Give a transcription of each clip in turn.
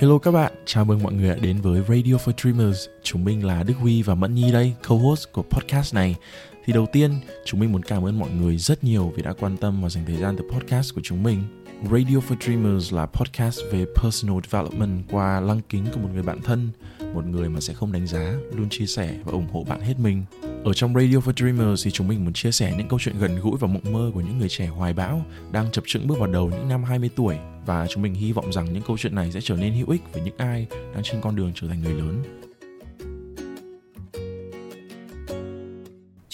Hello các bạn, chào mừng mọi người đã đến với Radio for Dreamers. Chúng mình là Đức Huy và Mẫn Nhi đây, co-host của podcast này. Thì đầu tiên, chúng mình muốn cảm ơn mọi người rất nhiều vì đã quan tâm và dành thời gian từ podcast của chúng mình. Radio for Dreamers là podcast về personal development qua lăng kính của một người bạn thân, một người mà sẽ không đánh giá, luôn chia sẻ và ủng hộ bạn hết mình. Ở trong Radio for Dreamers thì chúng mình muốn chia sẻ những câu chuyện gần gũi và mộng mơ của những người trẻ hoài bão đang chập chững bước vào đầu những năm 20 tuổi và chúng mình hy vọng rằng những câu chuyện này sẽ trở nên hữu ích với những ai đang trên con đường trở thành người lớn.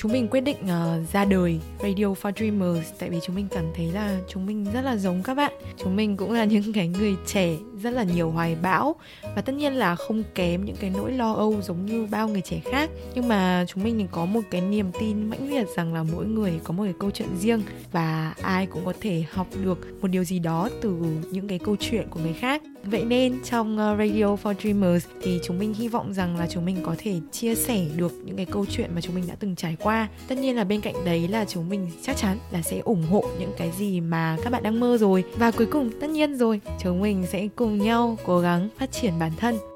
chúng mình quyết định uh, ra đời Radio for Dreamers tại vì chúng mình cảm thấy là chúng mình rất là giống các bạn. Chúng mình cũng là những cái người trẻ rất là nhiều hoài bão và tất nhiên là không kém những cái nỗi lo âu giống như bao người trẻ khác. Nhưng mà chúng mình thì có một cái niềm tin mãnh liệt rằng là mỗi người có một cái câu chuyện riêng và ai cũng có thể học được một điều gì đó từ những cái câu chuyện của người khác Vậy nên trong ờ, Radio for Dreamers thì chúng mình hy vọng rằng là chúng mình có thể chia sẻ được những cái câu chuyện mà chúng mình đã từng trải qua. Tất nhiên là bên cạnh đấy là chúng mình chắc chắn là sẽ ủng hộ những cái gì mà các bạn đang mơ rồi. Và cuối cùng tất nhiên rồi, chúng mình sẽ cùng nhau cố gắng phát triển bản thân.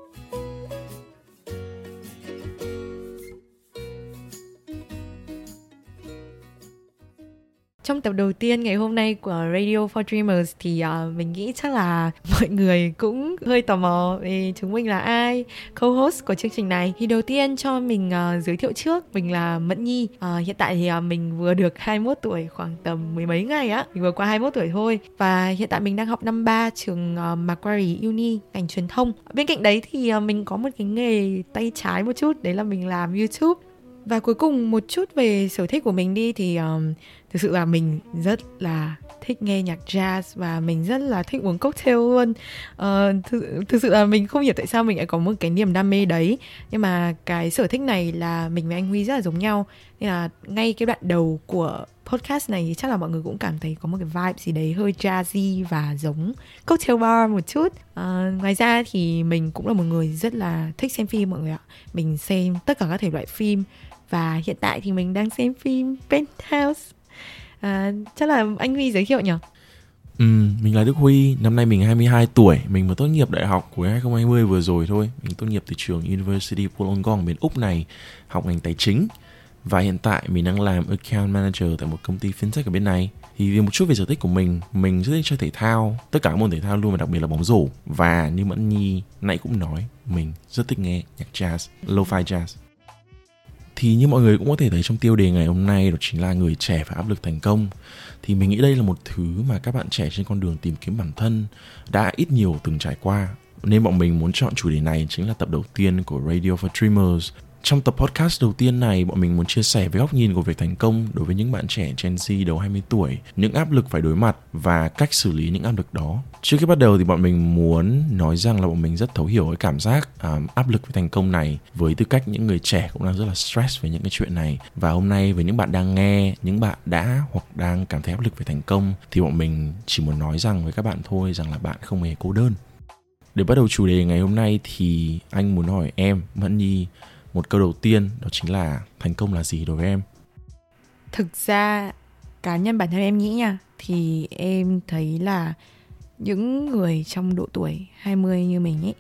Trong tập đầu tiên ngày hôm nay của Radio for Dreamers thì uh, mình nghĩ chắc là mọi người cũng hơi tò mò về chúng mình là ai, co-host của chương trình này. Thì đầu tiên cho mình uh, giới thiệu trước, mình là Mẫn Nhi. Uh, hiện tại thì uh, mình vừa được 21 tuổi, khoảng tầm mười mấy ngày á, mình vừa qua 21 tuổi thôi. Và hiện tại mình đang học năm 3 trường uh, Macquarie Uni ngành truyền thông. Bên cạnh đấy thì uh, mình có một cái nghề tay trái một chút, đấy là mình làm YouTube và cuối cùng một chút về sở thích của mình đi thì um, thực sự là mình rất là thích nghe nhạc jazz và mình rất là thích uống cocktail luôn. Uh, thực, thực sự là mình không hiểu tại sao mình lại có một cái niềm đam mê đấy. Nhưng mà cái sở thích này là mình và anh huy rất là giống nhau. Nên là ngay cái đoạn đầu của podcast này thì chắc là mọi người cũng cảm thấy có một cái vibe gì đấy hơi jazzy và giống cocktail bar một chút. Uh, ngoài ra thì mình cũng là một người rất là thích xem phim mọi người ạ. Mình xem tất cả các thể loại phim và hiện tại thì mình đang xem phim Penthouse à, chắc là anh Huy giới thiệu nhỉ Ừ, mình là Đức Huy, năm nay mình 22 tuổi, mình mới tốt nghiệp đại học cuối 2020 vừa rồi thôi. Mình tốt nghiệp từ trường University Wollongong bên Úc này, học ngành tài chính. Và hiện tại mình đang làm account manager tại một công ty fintech ở bên này. Thì vì một chút về sở thích của mình, mình rất thích chơi thể thao, tất cả các môn thể thao luôn và đặc biệt là bóng rổ. Và như Mẫn Nhi nãy cũng nói, mình rất thích nghe nhạc jazz, lo-fi jazz thì như mọi người cũng có thể thấy trong tiêu đề ngày hôm nay, đó chính là người trẻ và áp lực thành công. Thì mình nghĩ đây là một thứ mà các bạn trẻ trên con đường tìm kiếm bản thân đã ít nhiều từng trải qua. Nên bọn mình muốn chọn chủ đề này chính là tập đầu tiên của Radio for Dreamers trong tập podcast đầu tiên này, bọn mình muốn chia sẻ với góc nhìn của việc thành công đối với những bạn trẻ Gen Z đầu 20 tuổi, những áp lực phải đối mặt và cách xử lý những áp lực đó. Trước khi bắt đầu thì bọn mình muốn nói rằng là bọn mình rất thấu hiểu cái cảm giác um, áp lực với thành công này với tư cách những người trẻ cũng đang rất là stress về những cái chuyện này. Và hôm nay với những bạn đang nghe, những bạn đã hoặc đang cảm thấy áp lực về thành công thì bọn mình chỉ muốn nói rằng với các bạn thôi rằng là bạn không hề cô đơn. Để bắt đầu chủ đề ngày hôm nay thì anh muốn hỏi em, Mẫn Nhi, một câu đầu tiên đó chính là thành công là gì đối với em thực ra cá nhân bản thân em nghĩ nha thì em thấy là những người trong độ tuổi 20 như mình ấy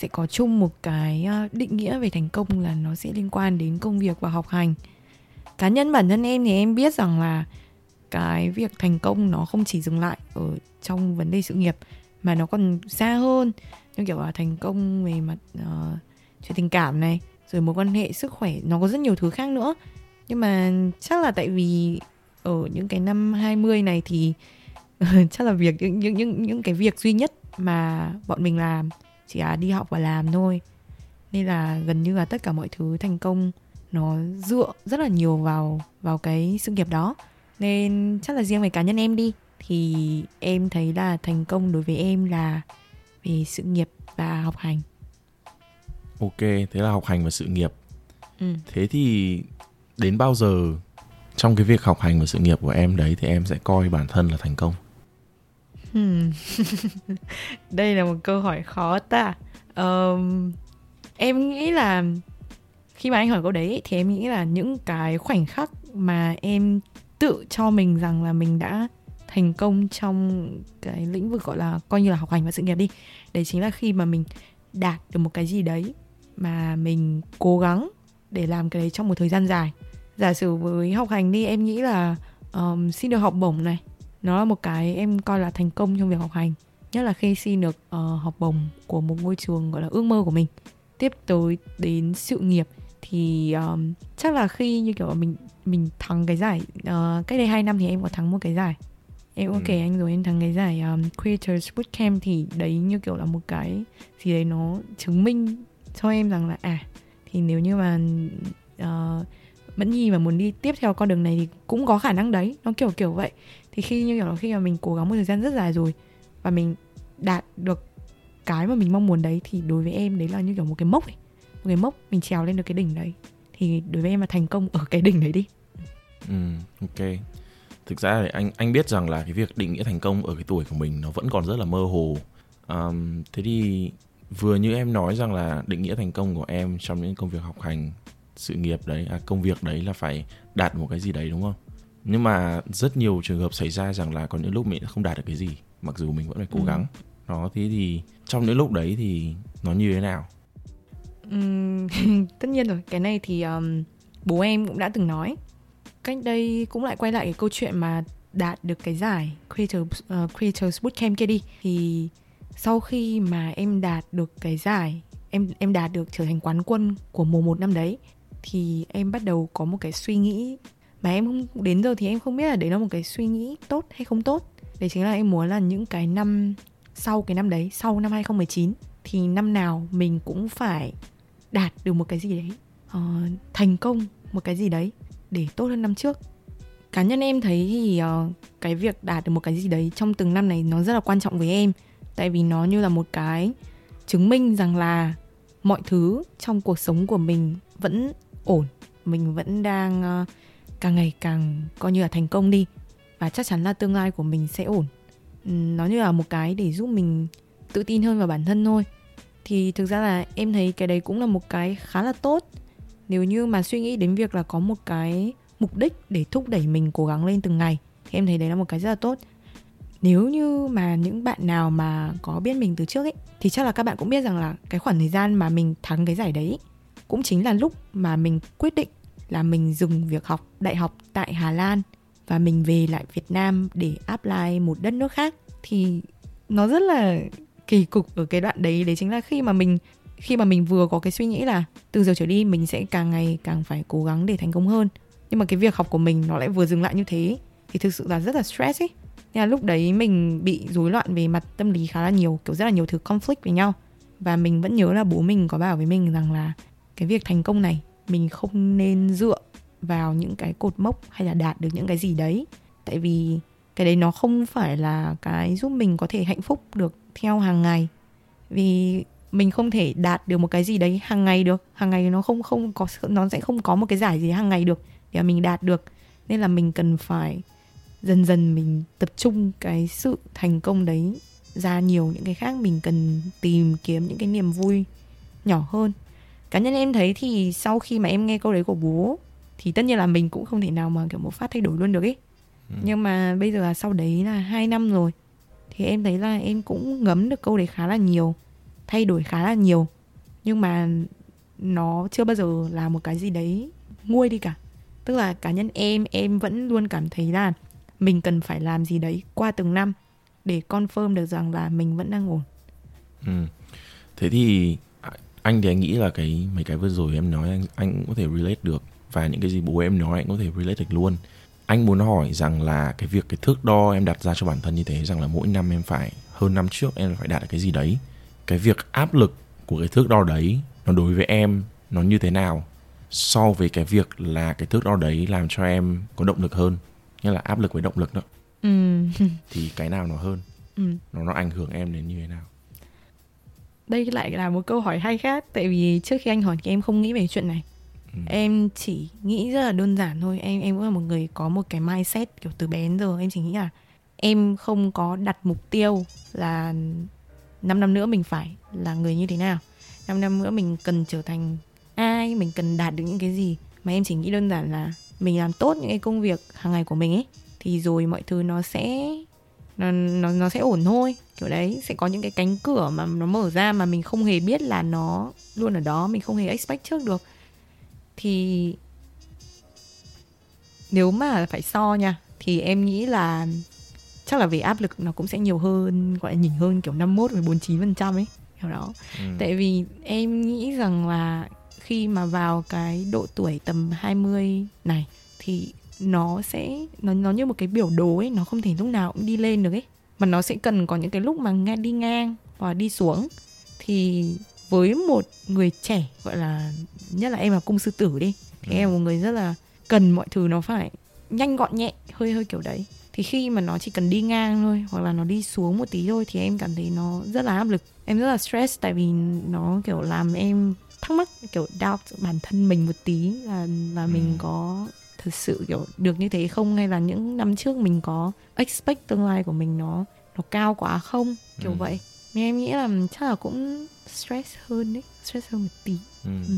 sẽ có chung một cái ờ, định nghĩa về thành công là nó sẽ liên quan đến công việc và học hành. Cá nhân bản thân em thì em biết rằng là cái việc thành công nó không chỉ dừng lại ở trong vấn đề sự nghiệp mà nó còn xa hơn như kiểu là thành công về mặt uh, chuyện tình cảm này rồi mối quan hệ, sức khỏe, nó có rất nhiều thứ khác nữa. Nhưng mà chắc là tại vì ở những cái năm 20 này thì, chắc là việc, những những những những cái việc duy nhất mà bọn mình làm chỉ là đi học và làm thôi. Nên là gần như là tất cả mọi thứ thành công nó dựa rất là nhiều vào vào cái sự nghiệp đó. Nên chắc là riêng về cá nhân em đi, thì em thấy là thành công đối với em là về sự nghiệp và học hành ok thế là học hành và sự nghiệp ừ. thế thì đến bao giờ trong cái việc học hành và sự nghiệp của em đấy thì em sẽ coi bản thân là thành công hmm. đây là một câu hỏi khó ta um, em nghĩ là khi mà anh hỏi câu đấy thì em nghĩ là những cái khoảnh khắc mà em tự cho mình rằng là mình đã thành công trong cái lĩnh vực gọi là coi như là học hành và sự nghiệp đi đấy chính là khi mà mình đạt được một cái gì đấy mà mình cố gắng để làm cái đấy trong một thời gian dài. Giả sử với học hành đi em nghĩ là um, xin được học bổng này nó là một cái em coi là thành công trong việc học hành. Nhất là khi xin được uh, học bổng của một ngôi trường gọi là ước mơ của mình. Tiếp tới đến sự nghiệp thì um, chắc là khi như kiểu mình mình thắng cái giải uh, cách đây 2 năm thì em có thắng một cái giải. Em có ừ. kể anh rồi em thắng cái giải um, Creators Bootcamp thì đấy như kiểu là một cái gì đấy nó chứng minh cho em rằng là à thì nếu như mà uh, Mẫn Nhi mà muốn đi tiếp theo con đường này thì cũng có khả năng đấy nó kiểu kiểu vậy. Thì khi như kiểu là khi mà mình cố gắng một thời gian rất dài rồi và mình đạt được cái mà mình mong muốn đấy thì đối với em đấy là như kiểu một cái mốc ấy. một cái mốc mình trèo lên được cái đỉnh đấy. Thì đối với em là thành công ở cái đỉnh đấy đi. Ừ ok. Thực ra thì anh anh biết rằng là cái việc định nghĩa thành công ở cái tuổi của mình nó vẫn còn rất là mơ hồ. Um, thế thì vừa như em nói rằng là định nghĩa thành công của em trong những công việc học hành sự nghiệp đấy à, công việc đấy là phải đạt một cái gì đấy đúng không? Nhưng mà rất nhiều trường hợp xảy ra rằng là có những lúc mình không đạt được cái gì mặc dù mình vẫn phải cố ừ. gắng. Đó thế thì trong những lúc đấy thì nó như thế nào? Tất nhiên rồi. Cái này thì um, bố em cũng đã từng nói. Cách đây cũng lại quay lại cái câu chuyện mà đạt được cái giải Creators, uh, Creators Bootcamp kia đi. Thì sau khi mà em đạt được cái giải em em đạt được trở thành quán quân của mùa một năm đấy thì em bắt đầu có một cái suy nghĩ mà em không đến giờ thì em không biết là đấy là một cái suy nghĩ tốt hay không tốt. Đấy chính là em muốn là những cái năm sau cái năm đấy sau năm 2019 thì năm nào mình cũng phải đạt được một cái gì đấy uh, thành công một cái gì đấy để tốt hơn năm trước. Cá nhân em thấy thì uh, cái việc đạt được một cái gì đấy trong từng năm này nó rất là quan trọng với em tại vì nó như là một cái chứng minh rằng là mọi thứ trong cuộc sống của mình vẫn ổn. Mình vẫn đang uh, càng ngày càng coi như là thành công đi. Và chắc chắn là tương lai của mình sẽ ổn. Nó như là một cái để giúp mình tự tin hơn vào bản thân thôi. Thì thực ra là em thấy cái đấy cũng là một cái khá là tốt. Nếu như mà suy nghĩ đến việc là có một cái mục đích để thúc đẩy mình cố gắng lên từng ngày thì em thấy đấy là một cái rất là tốt nếu như mà những bạn nào mà có biết mình từ trước ấy, thì chắc là các bạn cũng biết rằng là cái khoảng thời gian mà mình thắng cái giải đấy cũng chính là lúc mà mình quyết định là mình dừng việc học đại học tại Hà Lan và mình về lại Việt Nam để apply một đất nước khác. Thì nó rất là kỳ cục ở cái đoạn đấy. Đấy chính là khi mà mình, khi mà mình vừa có cái suy nghĩ là từ giờ trở đi mình sẽ càng ngày càng phải cố gắng để thành công hơn. Nhưng mà cái việc học của mình nó lại vừa dừng lại như thế, thì thực sự là rất là stress ấy nên là lúc đấy mình bị rối loạn về mặt tâm lý khá là nhiều, kiểu rất là nhiều thứ conflict với nhau. Và mình vẫn nhớ là bố mình có bảo với mình rằng là cái việc thành công này, mình không nên dựa vào những cái cột mốc hay là đạt được những cái gì đấy. Tại vì cái đấy nó không phải là cái giúp mình có thể hạnh phúc được theo hàng ngày. Vì mình không thể đạt được một cái gì đấy hàng ngày được. Hàng ngày nó không không có nó sẽ không có một cái giải gì hàng ngày được để mình đạt được. Nên là mình cần phải dần dần mình tập trung cái sự thành công đấy ra nhiều những cái khác mình cần tìm kiếm những cái niềm vui nhỏ hơn. Cá nhân em thấy thì sau khi mà em nghe câu đấy của bố thì tất nhiên là mình cũng không thể nào mà kiểu một phát thay đổi luôn được ấy ừ. nhưng mà bây giờ là sau đấy là hai năm rồi thì em thấy là em cũng ngấm được câu đấy khá là nhiều thay đổi khá là nhiều. Nhưng mà nó chưa bao giờ là một cái gì đấy nguôi đi cả. Tức là cá nhân em em vẫn luôn cảm thấy là mình cần phải làm gì đấy qua từng năm để confirm được rằng là mình vẫn đang ổn. Ừ. thế thì anh thì anh nghĩ là cái, mấy cái vừa rồi em nói anh anh cũng có thể relate được và những cái gì bố em nói anh có thể relate được luôn. Anh muốn hỏi rằng là cái việc, cái thước đo em đặt ra cho bản thân như thế rằng là mỗi năm em phải, hơn năm trước em phải đạt được cái gì đấy, cái việc áp lực của cái thước đo đấy nó đối với em nó như thế nào so với cái việc là cái thước đo đấy làm cho em có động lực hơn? Như là áp lực với động lực đó. Ừ. thì cái nào nó hơn? Ừ. nó nó ảnh hưởng em đến như thế nào? Đây lại là một câu hỏi hay khác tại vì trước khi anh hỏi thì em không nghĩ về chuyện này. Ừ. em chỉ nghĩ rất là đơn giản thôi. Em em cũng là một người có một cái mindset kiểu từ bé đến giờ. Em chỉ nghĩ là em không có đặt mục tiêu là 5 năm nữa mình phải là người như thế nào. 5 năm nữa mình cần trở thành ai mình cần đạt được những cái gì. Mà em chỉ nghĩ đơn giản là mình làm tốt những cái công việc hàng ngày của mình ấy thì rồi mọi thứ nó sẽ nó nó nó sẽ ổn thôi. Kiểu đấy sẽ có những cái cánh cửa mà nó mở ra mà mình không hề biết là nó luôn ở đó mình không hề expect trước được. Thì nếu mà phải so nha thì em nghĩ là chắc là về áp lực nó cũng sẽ nhiều hơn gọi là nhỉnh hơn kiểu 51 với 49 phần trăm ấy kiểu đó. Ừ. tại vì em nghĩ rằng là khi mà vào cái độ tuổi tầm 20 này thì nó sẽ nó nó như một cái biểu đồ ấy nó không thể lúc nào cũng đi lên được ấy. Mà nó sẽ cần có những cái lúc mà nghe đi ngang và đi xuống. Thì với một người trẻ gọi là nhất là em là cung sư tử đi thì ừ. em là một người rất là cần mọi thứ nó phải nhanh gọn nhẹ hơi hơi kiểu đấy. Thì khi mà nó chỉ cần đi ngang thôi hoặc là nó đi xuống một tí thôi thì em cảm thấy nó rất là áp lực. Em rất là stress tại vì nó kiểu làm em thắc mắc kiểu doubt bản thân mình một tí là là ừ. mình có thật sự kiểu được như thế không hay là những năm trước mình có expect tương lai của mình nó nó cao quá không kiểu ừ. vậy nên em nghĩ là chắc là cũng stress hơn đấy stress hơn một tí ừ. Ừ.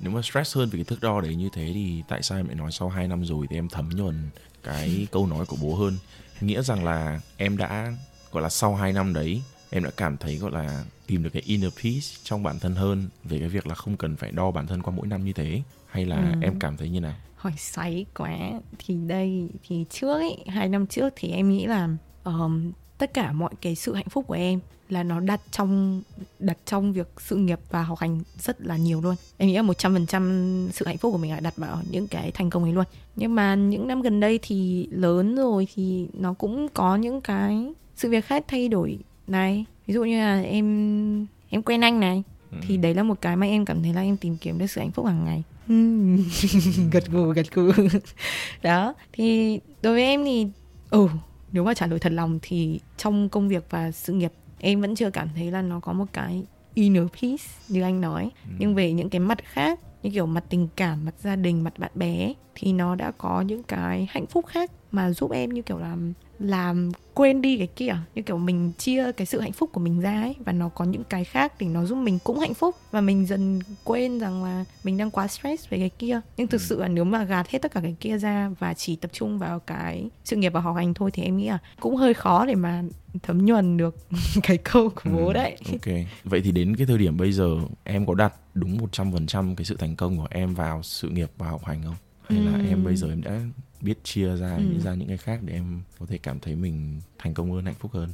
nếu mà stress hơn vì cái thước đo đấy như thế thì tại sao em lại nói sau 2 năm rồi thì em thấm nhuần cái câu nói của bố hơn nghĩa rằng là em đã gọi là sau 2 năm đấy em đã cảm thấy gọi là tìm được cái inner peace trong bản thân hơn về cái việc là không cần phải đo bản thân qua mỗi năm như thế? Hay là ừ. em cảm thấy như nào? Hỏi xoáy quá. Thì đây thì trước ấy hai năm trước thì em nghĩ là um, tất cả mọi cái sự hạnh phúc của em là nó đặt trong đặt trong việc sự nghiệp và học hành rất là nhiều luôn. Em nghĩ là một trăm phần trăm sự hạnh phúc của mình là đặt vào những cái thành công ấy luôn. Nhưng mà những năm gần đây thì lớn rồi thì nó cũng có những cái sự việc khác thay đổi này ví dụ như là em em quen anh này ừ. thì đấy là một cái mà em cảm thấy là em tìm kiếm được sự hạnh phúc hàng ngày. Gật gù gật gù. Đó thì đối với em thì ừ nếu mà trả lời thật lòng thì trong công việc và sự nghiệp em vẫn chưa cảm thấy là nó có một cái inner peace như anh nói. Ừ. nhưng về những cái mặt khác như kiểu mặt tình cảm mặt gia đình mặt bạn bè thì nó đã có những cái hạnh phúc khác mà giúp em như kiểu là làm quên đi cái kia như kiểu mình chia cái sự hạnh phúc của mình ra ấy và nó có những cái khác thì nó giúp mình cũng hạnh phúc. Và mình dần quên rằng là mình đang quá stress về cái kia. Nhưng thực ừ. sự là nếu mà gạt hết tất cả cái kia ra và chỉ tập trung vào cái sự nghiệp và học hành thôi thì em nghĩ là cũng hơi khó để mà thấm nhuần được cái câu của bố ừ, đấy. ok. Vậy thì đến cái thời điểm bây giờ em có đặt đúng 100% cái sự thành công của em vào sự nghiệp và học hành không? Hay là em bây giờ em đã biết chia ra ừ. ra những cái khác để em có thể cảm thấy mình thành công hơn hạnh phúc hơn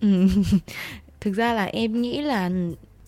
ừ. thực ra là em nghĩ là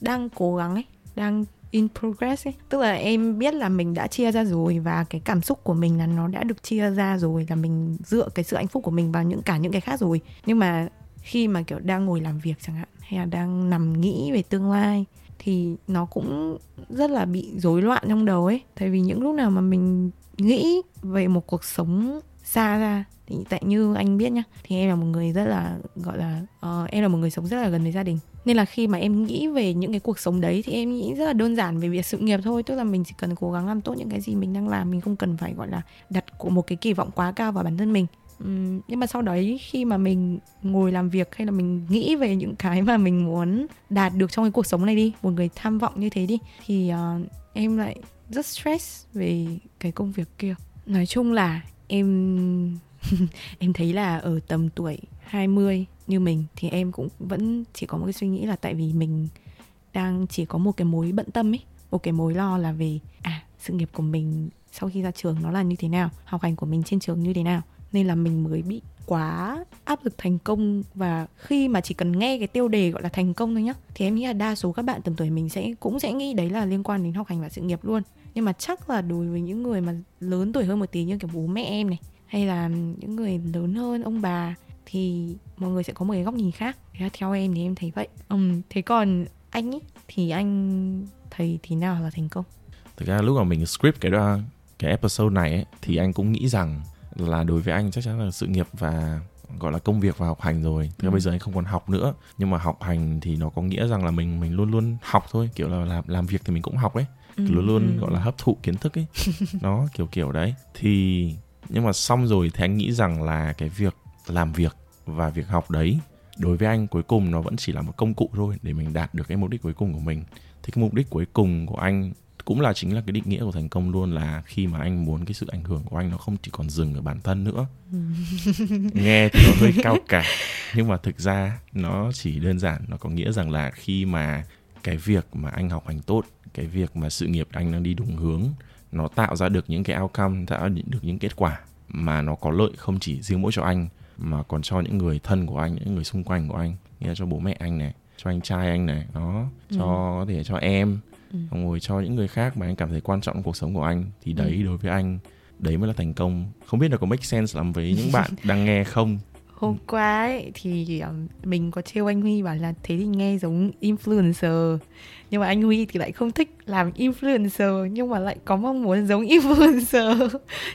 đang cố gắng ấy đang in progress ấy tức là em biết là mình đã chia ra rồi và cái cảm xúc của mình là nó đã được chia ra rồi là mình dựa cái sự hạnh phúc của mình vào những cả những cái khác rồi nhưng mà khi mà kiểu đang ngồi làm việc chẳng hạn hay là đang nằm nghĩ về tương lai thì nó cũng rất là bị rối loạn trong đầu ấy. Tại vì những lúc nào mà mình nghĩ về một cuộc sống xa ra thì tại như anh biết nhá thì em là một người rất là gọi là uh, em là một người sống rất là gần với gia đình. Nên là khi mà em nghĩ về những cái cuộc sống đấy thì em nghĩ rất là đơn giản về việc sự nghiệp thôi. Tức là mình chỉ cần cố gắng làm tốt những cái gì mình đang làm mình không cần phải gọi là đặt một cái kỳ vọng quá cao vào bản thân mình uhm, nhưng mà sau đấy khi mà mình ngồi làm việc hay là mình nghĩ về những cái mà mình muốn đạt được trong cái cuộc sống này đi một người tham vọng như thế đi thì uh, em lại rất stress về cái công việc kia. Nói chung là em em thấy là ở tầm tuổi 20 như mình thì em cũng vẫn chỉ có một cái suy nghĩ là tại vì mình đang chỉ có một cái mối bận tâm ấy một cái mối lo là về à sự nghiệp của mình sau khi ra trường nó là như thế nào học hành của mình trên trường như thế nào nên là mình mới bị quá áp lực thành công và khi mà chỉ cần nghe cái tiêu đề gọi là thành công thôi nhá thì em nghĩ là đa số các bạn tầm tuổi mình sẽ cũng sẽ nghĩ đấy là liên quan đến học hành và sự nghiệp luôn. Nhưng mà chắc là đối với những người mà lớn tuổi hơn một tí như kiểu bố mẹ em này hay là những người lớn hơn ông bà thì mọi người sẽ có một cái góc nhìn khác. Thế theo em thì em thấy vậy. Um, thế còn anh ấy thì anh thấy thì nào là thành công? Thực ra lúc mà mình script cái đó cái episode này ấy, thì anh cũng nghĩ rằng là đối với anh chắc chắn là sự nghiệp và gọi là công việc và học hành rồi. Thế ừ. bây giờ anh không còn học nữa. Nhưng mà học hành thì nó có nghĩa rằng là mình mình luôn luôn học thôi. Kiểu là làm làm việc thì mình cũng học ấy. Ừ. luôn luôn ừ. gọi là hấp thụ kiến thức ấy. Nó kiểu kiểu đấy. Thì nhưng mà xong rồi thì anh nghĩ rằng là cái việc làm việc và việc học đấy đối với anh cuối cùng nó vẫn chỉ là một công cụ thôi để mình đạt được cái mục đích cuối cùng của mình. Thì cái mục đích cuối cùng của anh cũng là chính là cái định nghĩa của thành công luôn là khi mà anh muốn cái sự ảnh hưởng của anh nó không chỉ còn dừng ở bản thân nữa. Nghe thì nó hơi cao cả nhưng mà thực ra nó chỉ đơn giản nó có nghĩa rằng là khi mà cái việc mà anh học hành tốt cái việc mà sự nghiệp anh đang đi đúng hướng nó tạo ra được những cái outcome tạo ra được những kết quả mà nó có lợi không chỉ riêng mỗi cho anh mà còn cho những người thân của anh những người xung quanh của anh. Nghĩa là cho bố mẹ anh này cho anh trai anh này nó cho ừ. có thể cho em ừ. xong rồi cho những người khác mà anh cảm thấy quan trọng trong cuộc sống của anh thì đấy ừ. đối với anh đấy mới là thành công. Không biết là có make sense lắm với những bạn đang nghe không? Hôm qua ấy, thì um, mình có trêu anh Huy bảo là thế thì nghe giống influencer. Nhưng mà anh Huy thì lại không thích làm influencer nhưng mà lại có mong muốn giống influencer.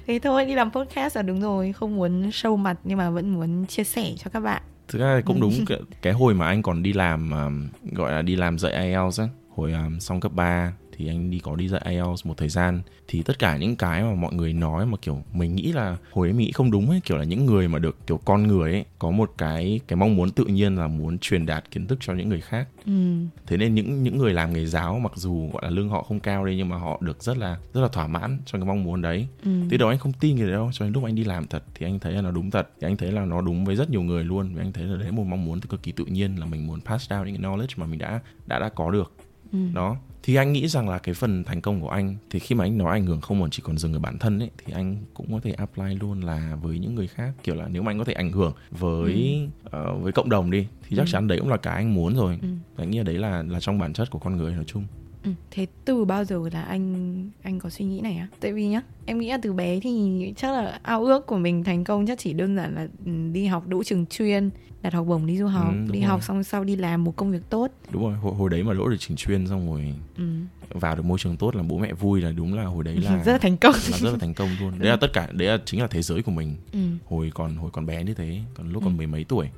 Thế thôi đi làm podcast là đúng rồi không muốn show mặt nhưng mà vẫn muốn chia sẻ cho các bạn. Thực ra cũng đúng cái, cái hồi mà anh còn đi làm um, gọi là đi làm dạy IELTS á hồi um, xong cấp 3 thì anh đi có đi dạy IELTS một thời gian. Thì tất cả những cái mà mọi người nói mà kiểu mình nghĩ là hồi ấy mình nghĩ không đúng ấy. Kiểu là những người mà được kiểu con người ấy có một cái cái mong muốn tự nhiên là muốn truyền đạt kiến thức cho những người khác. Ừ. thế nên những những người làm nghề giáo mặc dù gọi là lương họ không cao đi nhưng mà họ được rất là rất là thỏa mãn trong cái mong muốn đấy. Ừ. thế đó anh không tin cái đấy đâu cho đến lúc anh đi làm thật thì anh thấy là nó đúng thật. Thì anh thấy là nó đúng với rất nhiều người luôn. Và anh thấy là đấy một mong muốn cực kỳ tự nhiên là mình muốn pass down những cái knowledge mà mình đã đã đã có được ừ. đó thì anh nghĩ rằng là cái phần thành công của anh thì khi mà anh nói ảnh hưởng không còn chỉ còn dừng ở bản thân ấy thì anh cũng có thể apply luôn là với những người khác kiểu là nếu mà anh có thể ảnh hưởng với ừ. uh, với cộng đồng đi thì chắc ừ. chắn đấy cũng là cái anh muốn rồi ừ. anh nghĩ đấy là là trong bản chất của con người nói chung Ừ, thế từ bao giờ là anh anh có suy nghĩ này á? Tại vì nhá, em nghĩ là từ bé thì chắc là ao ước của mình thành công chắc chỉ đơn giản là ừ, đi học đỗ trường chuyên, đạt học bổng đi du học, ừ, đi rồi. học xong sau đi làm một công việc tốt. Đúng rồi, hồi, hồi đấy mà đỗ được trường chuyên xong rồi ừ. vào được môi trường tốt là bố mẹ vui là đúng là hồi đấy là rất là thành công. Là rất là thành công luôn. Đấy là tất cả đấy là chính là thế giới của mình. Ừ. Hồi còn hồi còn bé như thế, còn lúc ừ. còn mười mấy tuổi.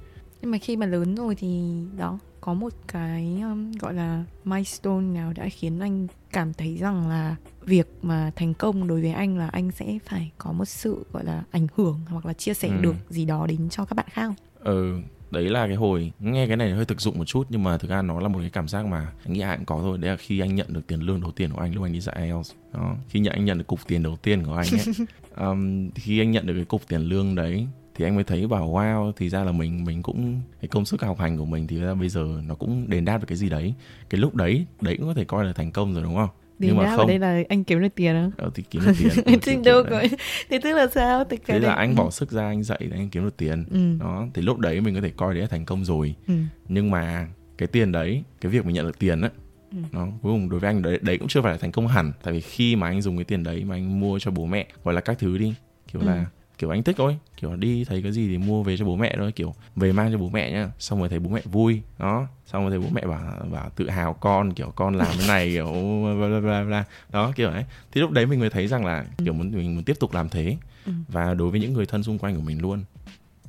Nhưng mà khi mà lớn rồi thì đó có một cái um, gọi là milestone nào đã khiến anh cảm thấy rằng là việc mà thành công đối với anh là anh sẽ phải có một sự gọi là ảnh hưởng hoặc là chia sẻ ừ. được gì đó đến cho các bạn khác không? Ừ, đấy là cái hồi nghe cái này hơi thực dụng một chút nhưng mà thực ra nó là một cái cảm giác mà anh nghĩ ai cũng có thôi đấy là khi anh nhận được tiền lương đầu tiên của anh lúc anh đi dạy IELTS đó khi nhận anh nhận được cục tiền đầu tiên của anh ấy um, khi anh nhận được cái cục tiền lương đấy thì anh mới thấy bảo wow thì ra là mình mình cũng cái công sức học hành của mình thì ra bây giờ nó cũng đền đáp được cái gì đấy. Cái lúc đấy đấy cũng có thể coi là thành công rồi đúng không? Đền nhưng mà không. đây là anh kiếm được tiền á. Ờ, thì kiếm được tiền thì đâu có thế tức là sao? Thì cái thế là anh bỏ sức ra anh dạy để anh kiếm được tiền. Ừ. đó thì lúc đấy mình có thể coi đấy là thành công rồi. Ừ. nhưng mà cái tiền đấy cái việc mình nhận được tiền á Ừ. nó cuối cùng đối với anh đấy, đấy cũng chưa phải là thành công hẳn. Tại vì khi mà anh dùng cái tiền đấy mà anh mua cho bố mẹ gọi là các thứ đi kiểu ừ. là kiểu anh thích thôi. Kiểu đi thấy cái gì thì mua về cho bố mẹ thôi. Kiểu về mang cho bố mẹ nhá. Xong rồi thấy bố mẹ vui đó. Xong rồi thấy bố mẹ bảo bảo tự hào con kiểu con làm cái này kiểu bla bla bla đó kiểu ấy thì lúc đấy mình mới thấy rằng là kiểu muốn mình muốn tiếp tục làm thế. Ừ. và đối với những người thân xung quanh của mình luôn.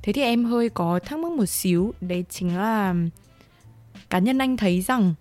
Thế thì em hơi có thắc mắc một xíu. Đấy chính là cá nhân anh thấy rằng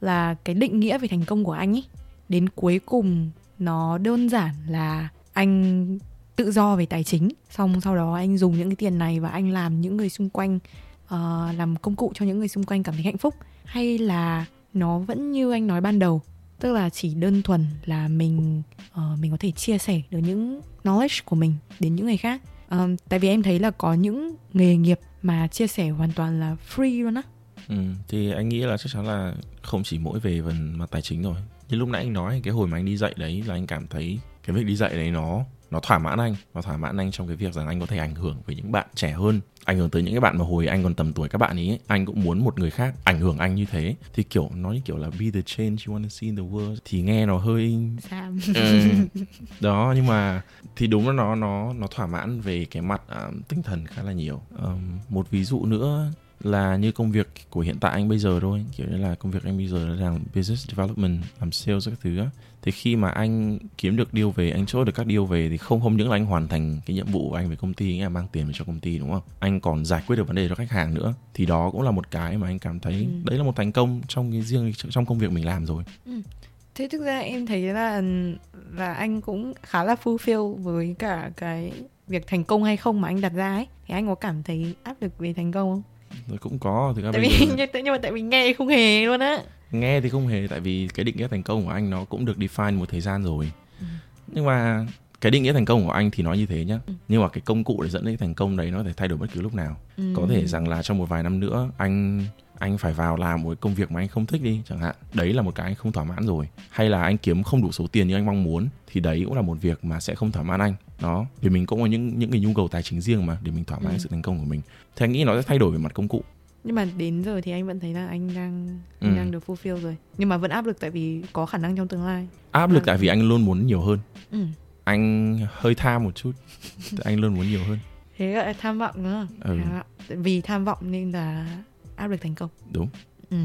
là cái định nghĩa về thành công của anh ấy đến cuối cùng nó đơn giản là anh tự do về tài chính. Xong sau đó anh dùng những cái tiền này và anh làm những người xung quanh uh, làm công cụ cho những người xung quanh cảm thấy hạnh phúc. Hay là nó vẫn như anh nói ban đầu tức là chỉ đơn thuần là mình uh, mình có thể chia sẻ được những knowledge của mình đến những người khác. Um, tại vì em thấy là có những nghề nghiệp mà chia sẻ hoàn toàn là free luôn á. Ừ, thì anh nghĩ là chắc chắn là không chỉ mỗi về phần mặt tài chính rồi. Như lúc nãy anh nói cái hồi mà anh đi dạy đấy là anh cảm thấy cái việc đi dạy đấy nó nó thỏa mãn anh nó thỏa mãn anh trong cái việc rằng anh có thể ảnh hưởng với những bạn trẻ hơn ảnh hưởng tới những cái bạn mà hồi anh còn tầm tuổi các bạn ấy anh cũng muốn một người khác ảnh hưởng anh như thế. Thì kiểu nói như kiểu là be the change you want to see in the world. Thì nghe nó hơi ừ. đó nhưng mà thì đúng là nó nó nó thỏa mãn về cái mặt uh, tinh thần khá là nhiều. Um, một ví dụ nữa là như công việc của hiện tại anh bây giờ thôi. Kiểu như là công việc anh bây giờ là làm business development làm sales các thứ á thì khi mà anh kiếm được deal về anh chốt được các deal về thì không không những là anh hoàn thành cái nhiệm vụ của anh về công ty anh là mang tiền về cho công ty đúng không? Anh còn giải quyết được vấn đề cho khách hàng nữa. Thì đó cũng là một cái mà anh cảm thấy ừ. đấy là một thành công trong cái riêng trong công việc mình làm rồi. Ừ. thế thực ra em thấy là là anh cũng khá là fulfill với cả cái việc thành công hay không mà anh đặt ra ấy. Thì anh có cảm thấy áp lực về thành công không? Rồi cũng có thì tại vì giờ... nhưng mà tại vì nghe không hề luôn á nghe thì không hề tại vì cái định nghĩa thành công của anh nó cũng được define một thời gian rồi. Ừ. nhưng mà cái định nghĩa thành công của anh thì nói như thế nhá. Nhưng mà cái công cụ để dẫn đến thành công đấy nó có thể thay đổi bất cứ lúc nào. Ừ. có thể rằng là trong một vài năm nữa anh anh phải vào làm một công việc mà anh không thích đi chẳng hạn. Đấy là một cái anh không thỏa mãn rồi. Hay là anh kiếm không đủ số tiền như anh mong muốn thì đấy cũng là một việc mà sẽ không thỏa mãn anh. Đó. Vì mình cũng có những những cái nhu cầu tài chính riêng mà để mình thỏa mãn Ừ. sự thành công của mình. Thì anh nghĩ nó sẽ thay đổi về mặt công cụ nhưng mà đến giờ thì anh vẫn thấy là anh đang Ừ. anh đang được fulfill rồi nhưng mà vẫn áp lực tại vì có khả năng trong tương lai áp lực Ừ. tại vì anh luôn muốn nhiều hơn ừ. anh hơi tham một chút anh luôn muốn nhiều hơn thế gọi là tham vọng nữa Ừ. Vì tham vọng nên là áp lực thành công đúng ừ.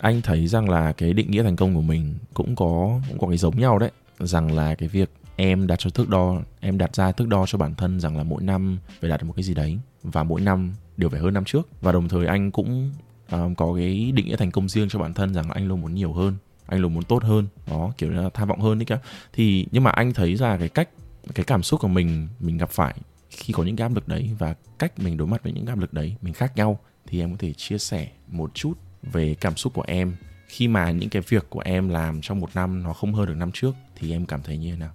anh thấy rằng là cái định nghĩa thành công của mình cũng có cũng có cái giống nhau đấy rằng là cái việc em đặt cho thước đo em đặt ra thước đo cho bản thân rằng là mỗi năm phải đạt được một cái gì đấy và mỗi năm đều phải hơn năm trước. Và đồng thời anh cũng um, có cái định nghĩa thành công riêng cho bản thân rằng là anh luôn muốn nhiều hơn anh luôn muốn tốt hơn. Đó kiểu là tham vọng hơn đấy cả thì nhưng mà anh thấy ra cái cách cái cảm xúc của mình mình gặp phải khi có những cái áp lực đấy và cách mình đối mặt với những áp lực đấy mình khác nhau thì em có thể chia sẻ một chút về cảm xúc của em. Khi mà những cái việc của em làm trong một năm nó không hơn được năm trước thì em cảm thấy như thế nào?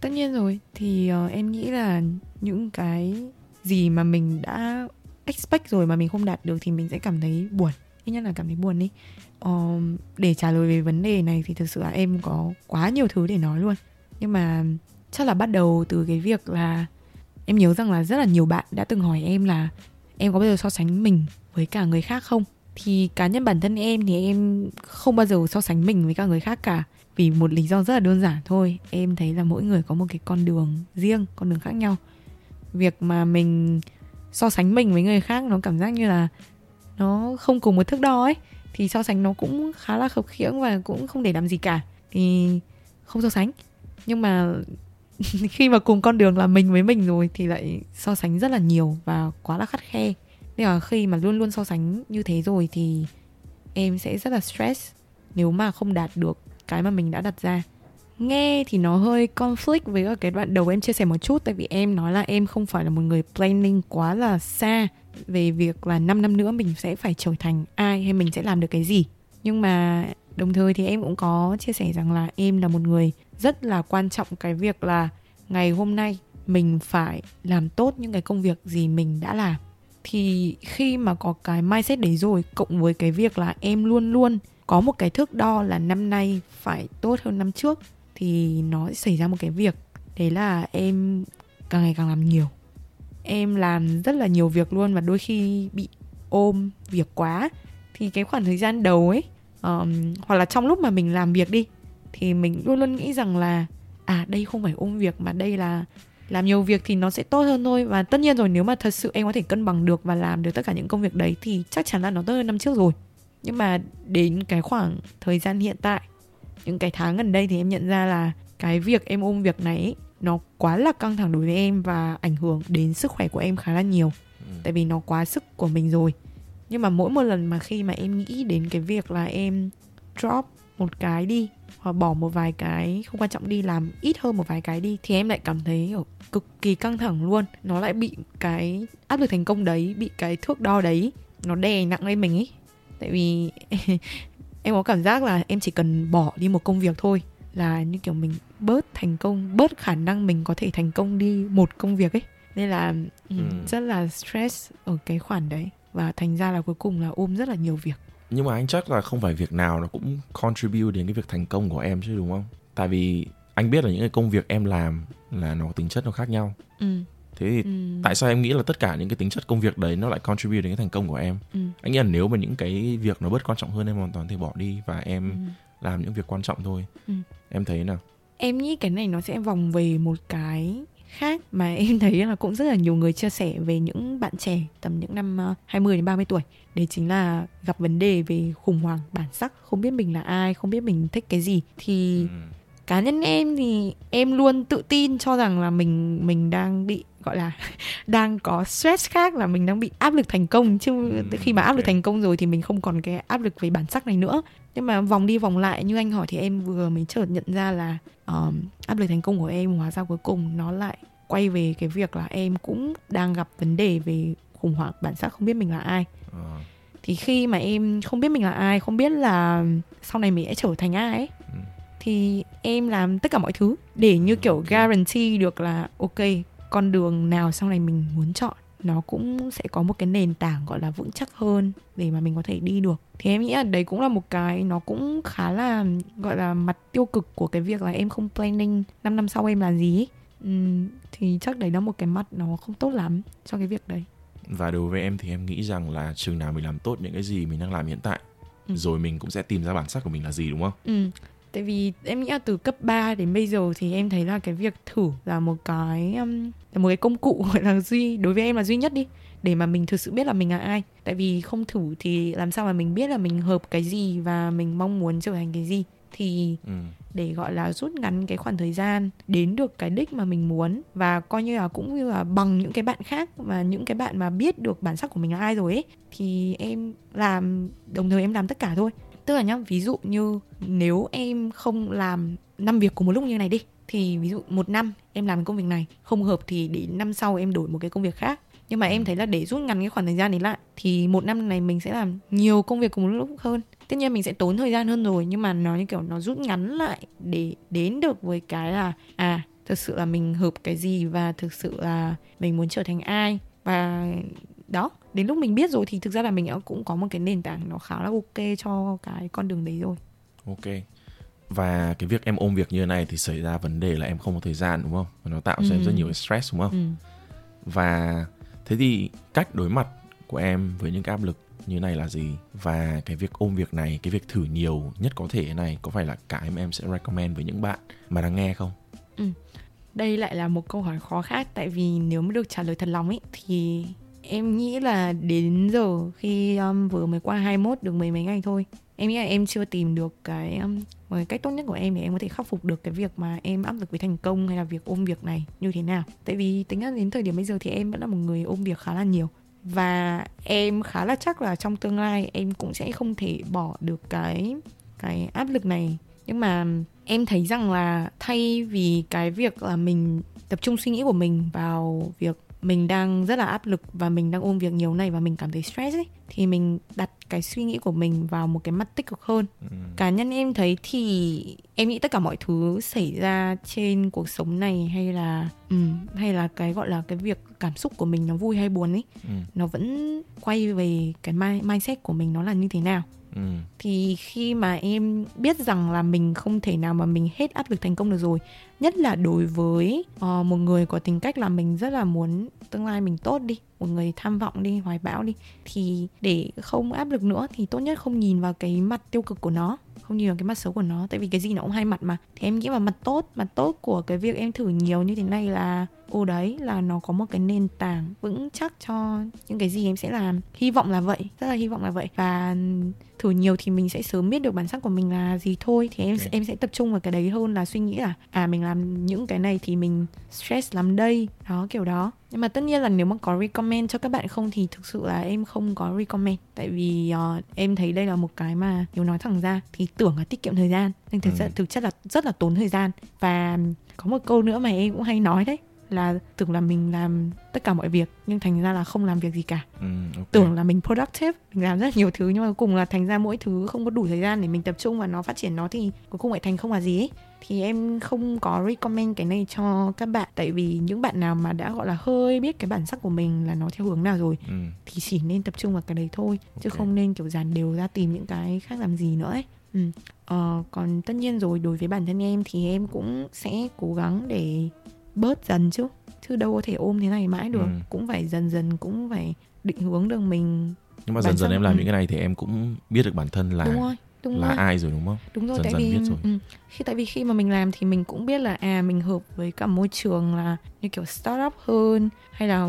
Tất nhiên rồi. Thì uh, em nghĩ là những cái gì mà mình đã expect rồi mà mình không đạt được thì mình sẽ cảm thấy buồn. Ít nhất là cảm thấy buồn đi. Ờ, để trả lời về vấn đề này thì thực sự là em có quá nhiều thứ để nói luôn. Nhưng mà chắc là bắt đầu từ cái việc là em nhớ rằng là rất là nhiều bạn đã từng hỏi em là em có bao giờ so sánh mình với cả người khác không? Thì cá nhân bản thân em thì em không bao giờ so sánh mình với cả người khác cả. Vì một lý do rất là đơn giản thôi. Em thấy là mỗi người có một cái con đường riêng con đường khác nhau. Việc mà mình so sánh mình với người khác, nó cảm giác như là nó không cùng một thước đo ấy, thì so sánh nó cũng khá là khập khiễng và cũng không để làm gì cả. Thì không so sánh, nhưng mà khi mà cùng con đường là mình với mình rồi thì lại so sánh rất là nhiều và quá là khắt khe. Nên là khi mà luôn luôn so sánh như thế rồi thì em sẽ rất là stress nếu mà không đạt được cái mà mình đã đặt ra nghe thì nó hơi conflict với cái đoạn đầu em chia sẻ một chút, tại vì em nói là em không phải là một người planning quá là xa về việc là 5 năm nữa mình sẽ phải trở thành ai hay mình sẽ làm được cái gì. Nhưng mà đồng thời thì em cũng có chia sẻ rằng là em là một người rất là quan trọng cái việc là ngày hôm nay mình phải làm tốt những cái công việc gì mình đã làm. Thì khi mà có cái mindset đấy rồi, cộng với cái việc là em luôn luôn có một cái thước đo là năm nay phải tốt hơn năm trước thì nó xảy ra một cái việc đấy là em càng ngày càng làm nhiều. Em làm rất là nhiều việc luôn và đôi khi bị ôm việc quá. Thì cái khoảng thời gian đầu ấy um, hoặc là trong lúc mà mình làm việc đi thì mình luôn luôn nghĩ rằng là à đây không phải ôm việc mà đây là làm nhiều việc thì nó sẽ tốt hơn thôi. Và tất nhiên rồi nếu mà thật sự em có thể cân bằng được và làm được tất cả những công việc đấy thì chắc chắn là nó tốt hơn năm trước rồi. Nhưng mà đến cái khoảng thời gian hiện tại những cái tháng gần đây thì em nhận ra là cái việc em ôm việc này ấy, nó quá là căng thẳng đối với em và ảnh hưởng đến sức khỏe của em khá là nhiều. Tại vì nó quá sức của mình rồi. Nhưng mà mỗi một lần mà khi mà em nghĩ đến cái việc là em drop một cái đi hoặc bỏ một vài cái không quan trọng đi làm ít hơn một vài cái đi thì em lại cảm thấy kiểu cực kỳ căng thẳng luôn. Nó lại bị cái áp lực thành công đấy bị cái thước đo đấy nó đè nặng lên mình ấy. Tại vì em có cảm giác là em chỉ cần bỏ đi một công việc thôi là như kiểu mình bớt thành công bớt khả năng mình có thể thành công đi một công việc ấy. Nên là ừ, Ừ. rất là stress ở cái khoản đấy. Và thành ra là cuối cùng là ôm rất là nhiều việc. Nhưng mà anh chắc là không phải việc nào nó cũng contribute đến cái việc thành công của em chứ đúng không? Tại vì anh biết là những cái công việc em làm là nó tính chất nó khác nhau. Ừ. thế thì Ừ. tại sao em nghĩ là tất cả những cái tính chất công việc đấy nó lại contribute đến cái thành công của em Ừ. anh nghĩ là nếu mà những cái việc nó bớt quan trọng hơn em hoàn toàn thể bỏ đi và em Ừ. làm những việc quan trọng thôi Ừ. em thấy nào em nghĩ cái này nó sẽ vòng về một cái khác mà em thấy là cũng rất là nhiều người chia sẻ về những bạn trẻ tầm những năm ờ, 20 đến 30 tuổi đấy chính là gặp vấn đề về khủng hoảng bản sắc không biết mình là ai không biết mình thích cái gì thì Ừ. cá nhân em thì em luôn tự tin cho rằng là mình mình đang bị gọi là đang có stress khác là mình đang bị áp lực thành công. Chứ Ừ, khi mà áp lực thành công rồi thì mình không còn cái áp lực về bản sắc này nữa. Nhưng mà vòng đi vòng lại như anh hỏi thì em vừa mới chợt nhận ra là um, áp lực thành công của em hóa ra cuối cùng nó lại quay về cái việc là em cũng đang gặp vấn đề về khủng hoảng bản sắc không biết mình là ai. Ờ. thì khi mà em không biết mình là ai không biết là sau này mình sẽ trở thành ai ấy Ừ. thì em làm tất cả mọi thứ để như kiểu guarantee được là ok con đường nào sau này mình muốn chọn nó cũng sẽ có một cái nền tảng gọi là vững chắc hơn để mà mình có thể đi được thì em nghĩ là đấy cũng là một cái nó cũng khá là gọi là mặt tiêu cực của cái việc là em không planning 5 năm sau em làm gì uhm, thì chắc đấy là một cái mặt nó không tốt lắm cho cái việc đấy và đối với em thì em nghĩ rằng là chừng nào mình làm tốt những cái gì mình đang làm hiện tại ừ. rồi mình cũng sẽ tìm ra bản sắc của mình là gì đúng không? Ừ. Tại vì em nghĩ là từ cấp 3 đến bây giờ thì em thấy là cái việc thử là một cái um, là một cái công cụ gọi là duy đối với em là duy nhất đi để mà mình thực sự biết là mình là ai. Tại vì không thử thì làm sao mà mình biết là mình hợp cái gì và mình mong muốn trở thành cái gì thì ừ. để gọi là rút ngắn cái khoảng thời gian đến được cái đích mà mình muốn và coi như là cũng như là bằng những cái bạn khác và những cái bạn mà biết được bản sắc của mình là ai rồi ấy thì em làm đồng thời em làm tất cả thôi tức là nhá ví dụ như nếu em không làm năm việc cùng một lúc như này đi thì ví dụ một năm em làm công việc này không hợp thì đến năm sau em đổi một cái công việc khác. Nhưng mà em ừ. thấy là để rút ngắn cái khoảng thời gian đấy lại thì một năm này mình sẽ làm nhiều công việc cùng một lúc hơn. Tất nhiên mình sẽ tốn thời gian hơn rồi nhưng mà nó như kiểu nó rút ngắn lại để đến được với cái là à thực sự là mình hợp cái gì và thực sự là mình muốn trở thành ai. Và đó đến lúc mình biết rồi thì thực ra là mình cũng có một cái nền tảng nó khá là ok cho cái con đường đấy rồi ok và cái việc em ôm việc như thế này thì xảy ra vấn đề là em không có thời gian đúng không và nó tạo cho ừ. em rất nhiều stress đúng không ừ. và thế thì cách đối mặt của em với những cái áp lực như này là gì và cái việc ôm việc này cái việc thử nhiều nhất có thể này có phải là cái mà em sẽ recommend với những bạn mà đang nghe không ừ. đây lại là một câu hỏi khó khác tại vì nếu mà được trả lời thật lòng ấy thì em nghĩ là đến giờ khi um, vừa mới qua 21 được mấy mấy ngày thôi em nghĩ là em chưa tìm được cái um, một cái cách tốt nhất của em để em có thể khắc phục được cái việc mà em áp lực với thành công hay là việc ôm việc này như thế nào. Tại vì tính ra đến thời điểm bây giờ thì em vẫn là một người ôm việc khá là nhiều và em khá là chắc là trong tương lai em cũng sẽ không thể bỏ được cái cái áp lực này. Nhưng mà em thấy rằng là thay vì cái việc là mình tập trung suy nghĩ của mình vào việc mình đang rất là áp lực và mình đang ôm việc nhiều này và mình cảm thấy stress ấy thì mình đặt cái suy nghĩ của mình vào một cái mặt tích cực hơn ừ. cá nhân em thấy thì em nghĩ tất cả mọi thứ xảy ra trên cuộc sống này hay là um, hay là cái gọi là cái việc cảm xúc của mình nó vui hay buồn ấy ừ. nó vẫn quay về cái mindset của mình nó là như thế nào Ừ. thì khi mà em biết rằng là mình không thể nào mà mình hết áp lực thành công được rồi nhất là đối với uh, một người có tính cách là mình rất là muốn tương lai mình tốt đi một người tham vọng đi hoài bão đi thì để không áp lực nữa thì tốt nhất không nhìn vào cái mặt tiêu cực của nó không nhìn vào cái mặt xấu của nó. Tại vì cái gì nó cũng hai mặt mà. Thì em nghĩ vào mặt tốt mặt tốt của cái việc em thử nhiều như thế này là ô đấy là nó có một cái nền tảng vững chắc cho những cái gì em sẽ làm. Hy vọng là vậy rất là hy vọng là vậy. Và thử nhiều thì mình sẽ sớm biết được bản sắc của mình là gì thôi. Thì em okay. em sẽ tập trung vào cái đấy hơn là suy nghĩ là à mình làm những cái này thì mình stress lắm đây. Đó kiểu đó. Nhưng mà tất nhiên là nếu mà có recommend cho các bạn không thì thực sự là em không có recommend. Tại vì uh, em thấy đây là một cái mà nếu nói thẳng ra thì tưởng là tiết kiệm thời gian. Nhưng thực ừ. thực chất là rất là tốn thời gian. Và có một câu nữa mà em cũng hay nói đấy là tưởng là mình làm tất cả mọi việc nhưng thành ra là không làm việc gì cả ừ, okay. tưởng là mình productive mình làm rất nhiều thứ nhưng mà cuối cùng là thành ra mỗi thứ không có đủ thời gian để mình tập trung và nó phát triển nó thì cuối cùng lại thành không là gì ấy thì em không có recommend cái này cho các bạn tại vì những bạn nào mà đã gọi là hơi biết cái bản sắc của mình là nó theo hướng nào rồi ừ. thì chỉ nên tập trung vào cái đấy thôi okay. chứ không nên kiểu dàn đều ra tìm những cái khác làm gì nữa ấy ừ. ờ, còn tất nhiên rồi đối với bản thân em thì em cũng sẽ cố gắng để bớt dần chứ chứ đâu có thể ôm thế này mãi được ừ. cũng phải dần dần cũng phải định hướng được mình nhưng mà dần dần em làm ừ. những cái này thì em cũng biết được bản thân là đúng là rồi. ai rồi đúng không đúng rồi dần tại dần vì biết rồi. Ừ, khi tại vì khi mà mình làm thì mình cũng biết là à mình hợp với cả môi trường là như kiểu startup hơn hay là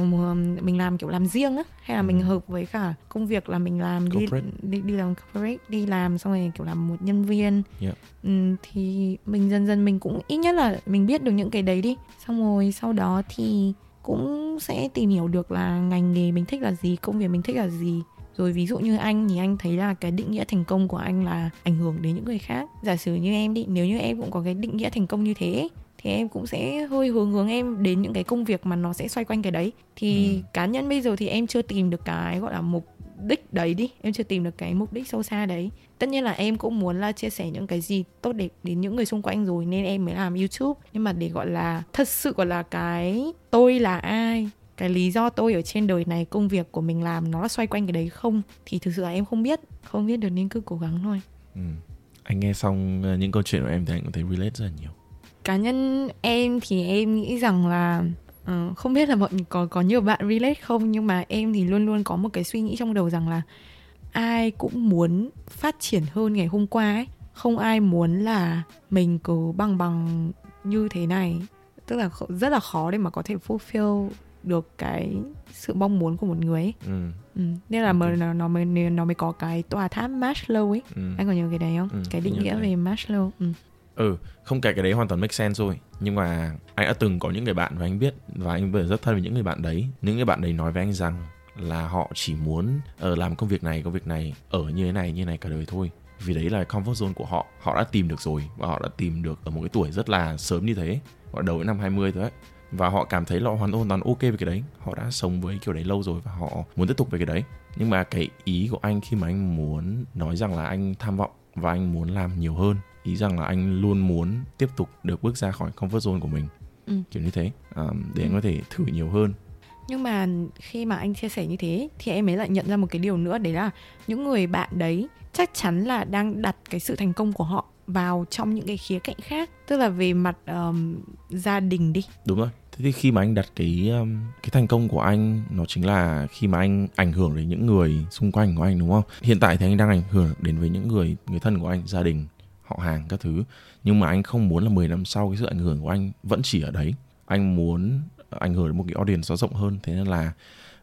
mình làm kiểu làm riêng á hay là ừ. mình hợp với cả công việc là mình làm đi, đi đi làm corporate đi làm xong rồi kiểu làm một nhân viên yeah. ừ, thì mình dần dần mình cũng ít nhất là mình biết được những cái đấy đi xong rồi sau đó thì cũng sẽ tìm hiểu được là ngành nghề mình thích là gì công việc mình thích là gì rồi ví dụ như anh thì anh thấy là cái định nghĩa thành công của anh là ảnh hưởng đến những người khác. Giả sử như em đi nếu như em cũng có cái định nghĩa thành công như thế thì em cũng sẽ hơi hướng hướng em đến những cái công việc mà nó sẽ xoay quanh cái đấy. Thì ừ. cá nhân bây giờ thì em chưa tìm được cái gọi là mục đích đấy đi. Em chưa tìm được cái mục đích sâu xa đấy. Tất nhiên là em cũng muốn là chia sẻ những cái gì tốt đẹp đến những người xung quanh rồi nên em mới làm youtube. Nhưng mà để gọi là thật sự gọi là cái tôi là ai cái lý do tôi ở trên đời này công việc của mình làm nó là xoay quanh cái đấy không? Thì thực sự là em không biết không biết được nên cứ cố gắng thôi. Ừ. anh nghe xong ờ, những câu chuyện của em thì anh cũng thấy relate rất là nhiều. Cá nhân em thì em nghĩ rằng là uh, không biết là mọi có có nhiều bạn relate không nhưng mà em thì luôn luôn có một cái suy nghĩ trong đầu rằng là ai cũng muốn phát triển hơn ngày hôm qua ấy. Không ai muốn là mình cứ bằng bằng như thế này. Tức là rất là khó để mà có thể fulfill được cái sự mong muốn của một người ấy. Ừ. Ừ. Nên là okay. nó, nó mới nó mới có cái tòa tháp Maslow ấy. Ừ. Anh có nhớ cái đấy không? Ừ, cái định nghĩa về Maslow. Ừ. ừ không kể cái đấy hoàn toàn make sense rồi nhưng mà anh đã từng có những người bạn và anh biết và anh bây giờ rất thân với những người bạn đấy những người bạn đấy nói với anh rằng là họ chỉ muốn uh, làm công việc này công việc này ở như thế này như thế này cả đời thôi vì đấy là comfort zone của họ họ đã tìm được rồi và họ đã tìm được ở một cái tuổi rất là sớm như thế họ đầu đến năm 20 thôi ấy và họ cảm thấy là hoàn toàn ok với cái đấy. Họ đã sống với kiểu đấy lâu rồi và họ muốn tiếp tục với cái đấy. Nhưng mà cái ý của anh khi mà anh muốn nói rằng là anh tham vọng và anh muốn làm nhiều hơn ý rằng là anh luôn muốn tiếp tục được bước ra khỏi comfort zone của mình. Ừ. kiểu như thế. Um, để ừ. anh có thể thử nhiều hơn. Nhưng mà khi mà anh chia sẻ như thế thì em ấy lại nhận ra một cái điều nữa đấy là những người bạn đấy chắc chắn là đang đặt cái sự thành công của họ vào trong những cái khía cạnh khác. Tức là về mặt um, gia đình đi. Đúng rồi thế thì khi mà anh đặt cái um, cái thành công của anh nó chính là khi mà anh ảnh hưởng đến những người xung quanh của anh đúng không? Hiện tại thì anh đang ảnh hưởng đến với những người người thân của anh gia đình họ hàng các thứ. Nhưng mà anh không muốn là 10 năm sau cái sự ảnh hưởng của anh vẫn chỉ ở đấy. Anh muốn ảnh hưởng đến một cái audience nó rộng hơn. Thế nên là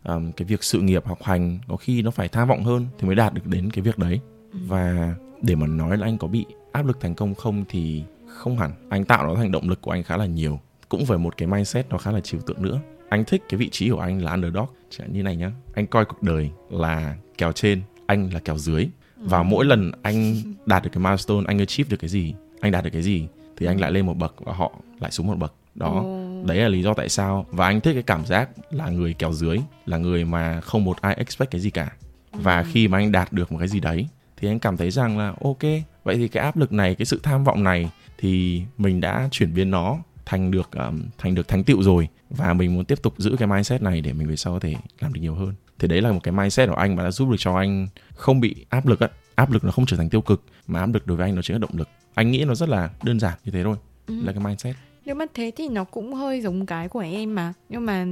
um, cái việc sự nghiệp học hành có khi nó phải tham vọng hơn thì mới đạt được đến cái việc đấy. Và để mà nói là anh có bị áp lực thành công không thì không hẳn. Anh tạo nó thành động lực của anh khá là nhiều cũng với một cái mindset nó khá là trừu tượng nữa. Anh thích cái vị trí của anh là underdog. Chẳng như này nhá. Anh coi cuộc đời là kèo trên anh là kèo dưới. Và mỗi lần anh đạt được cái milestone anh achieve được cái gì anh đạt được cái gì thì anh lại lên một bậc và họ lại xuống một bậc. Đó. Đấy là lý do tại sao. Và anh thích cái cảm giác là người kèo dưới là người mà không một ai expect cái gì cả. Và khi mà anh đạt được một cái gì đấy thì anh cảm thấy rằng là ok vậy thì cái áp lực này cái sự tham vọng này thì mình đã chuyển biến nó thành được um, thành được thành tựu rồi và mình muốn tiếp tục giữ cái mindset này để mình về sau có thể làm được nhiều hơn. Thì đấy là một cái mindset của anh mà đã giúp được cho anh không bị áp lực á. Áp lực nó không trở thành tiêu cực mà áp lực đối với anh nó chính là động lực. Anh nghĩ nó rất là đơn giản như thế thôi. Ừ. là cái mindset. Nếu mà thế thì nó cũng hơi giống cái của em mà. Nhưng mà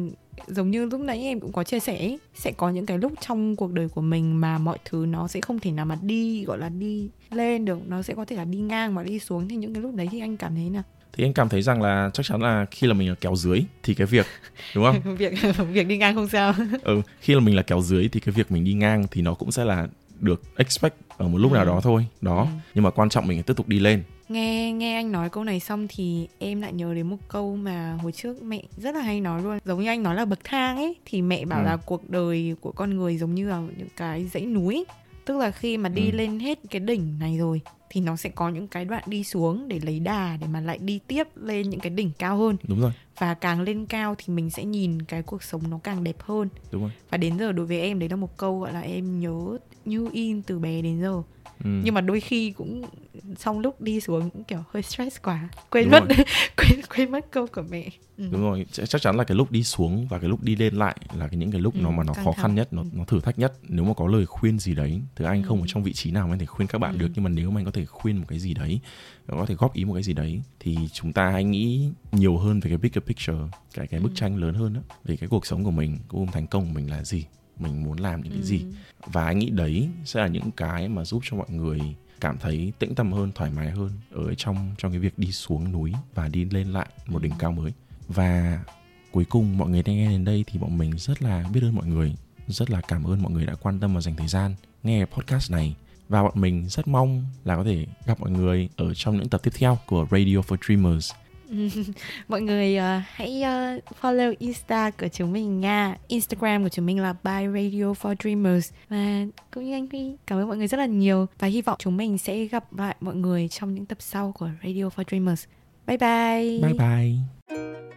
giống như lúc nãy em cũng có chia sẻ sẽ có những cái lúc trong cuộc đời của mình mà mọi thứ nó sẽ không thể nào mà đi gọi là đi lên được. Nó sẽ có thể là đi ngang và đi xuống. Thì những cái lúc đấy thì anh cảm thấy nào thì anh cảm thấy rằng là chắc chắn là khi là mình là kéo dưới thì cái việc đúng không việc việc đi ngang không sao ừ khi là mình là kéo dưới thì cái việc mình đi ngang thì nó cũng sẽ là được expect ở một lúc ừ. nào đó thôi đó ừ. nhưng mà quan trọng mình phải tiếp tục đi lên nghe nghe anh nói câu này xong thì em lại nhớ đến một câu mà hồi trước mẹ rất là hay nói luôn giống như anh nói là bậc thang ấy thì mẹ bảo ừ. là cuộc đời của con người giống như là những cái dãy núi tức là khi mà đi ừ. lên hết cái đỉnh này rồi thì nó sẽ có những cái đoạn đi xuống để lấy đà để mà lại đi tiếp lên những cái đỉnh cao hơn. Đúng rồi. Và càng lên cao thì mình sẽ nhìn cái cuộc sống nó càng đẹp hơn. Đúng rồi. Và đến giờ đối với em đấy là một câu gọi là em nhớ như in từ bé đến giờ ừ. nhưng mà đôi khi cũng trong lúc đi xuống cũng kiểu hơi stress quá quên Đúng mất quên quên mất câu của mẹ ừ. Đúng rồi chắc chắn là cái lúc đi xuống và cái lúc đi lên lại là cái những cái lúc ừ, nó mà nó khó khăn nhất nó, ừ. nó thử thách nhất nếu mà có lời khuyên gì đấy thì anh ừ. không ở trong vị trí nào anh thể khuyên các bạn ừ. được nhưng mà nếu mà anh có thể khuyên một cái gì đấy có thể góp ý một cái gì đấy thì chúng ta hãy nghĩ nhiều hơn về cái bigger picture cái cái bức ừ. tranh lớn hơn đó về cái cuộc sống của mình cuộc thành công của mình là gì mình muốn làm những cái ừ. gì và anh nghĩ đấy sẽ là những cái mà giúp cho mọi người cảm thấy tĩnh tâm hơn thoải mái hơn ở trong trong cái việc đi xuống núi và đi lên lại một đỉnh cao mới. Và cuối cùng mọi người đang nghe đến đây thì bọn mình rất là biết ơn mọi người rất là cảm ơn mọi người đã quan tâm và dành thời gian nghe podcast này. Và bọn mình rất mong là có thể gặp mọi người ở trong những tập tiếp theo của Radio for Dreamers mọi người uh, hãy uh, follow insta của chúng mình nha. Instagram của chúng mình là by radio for dreamers. Và cũng như anh Huy cảm ơn mọi người rất là nhiều và hy vọng chúng mình sẽ gặp lại mọi người trong những tập sau của radio for dreamers. Bye bye. Bye bye.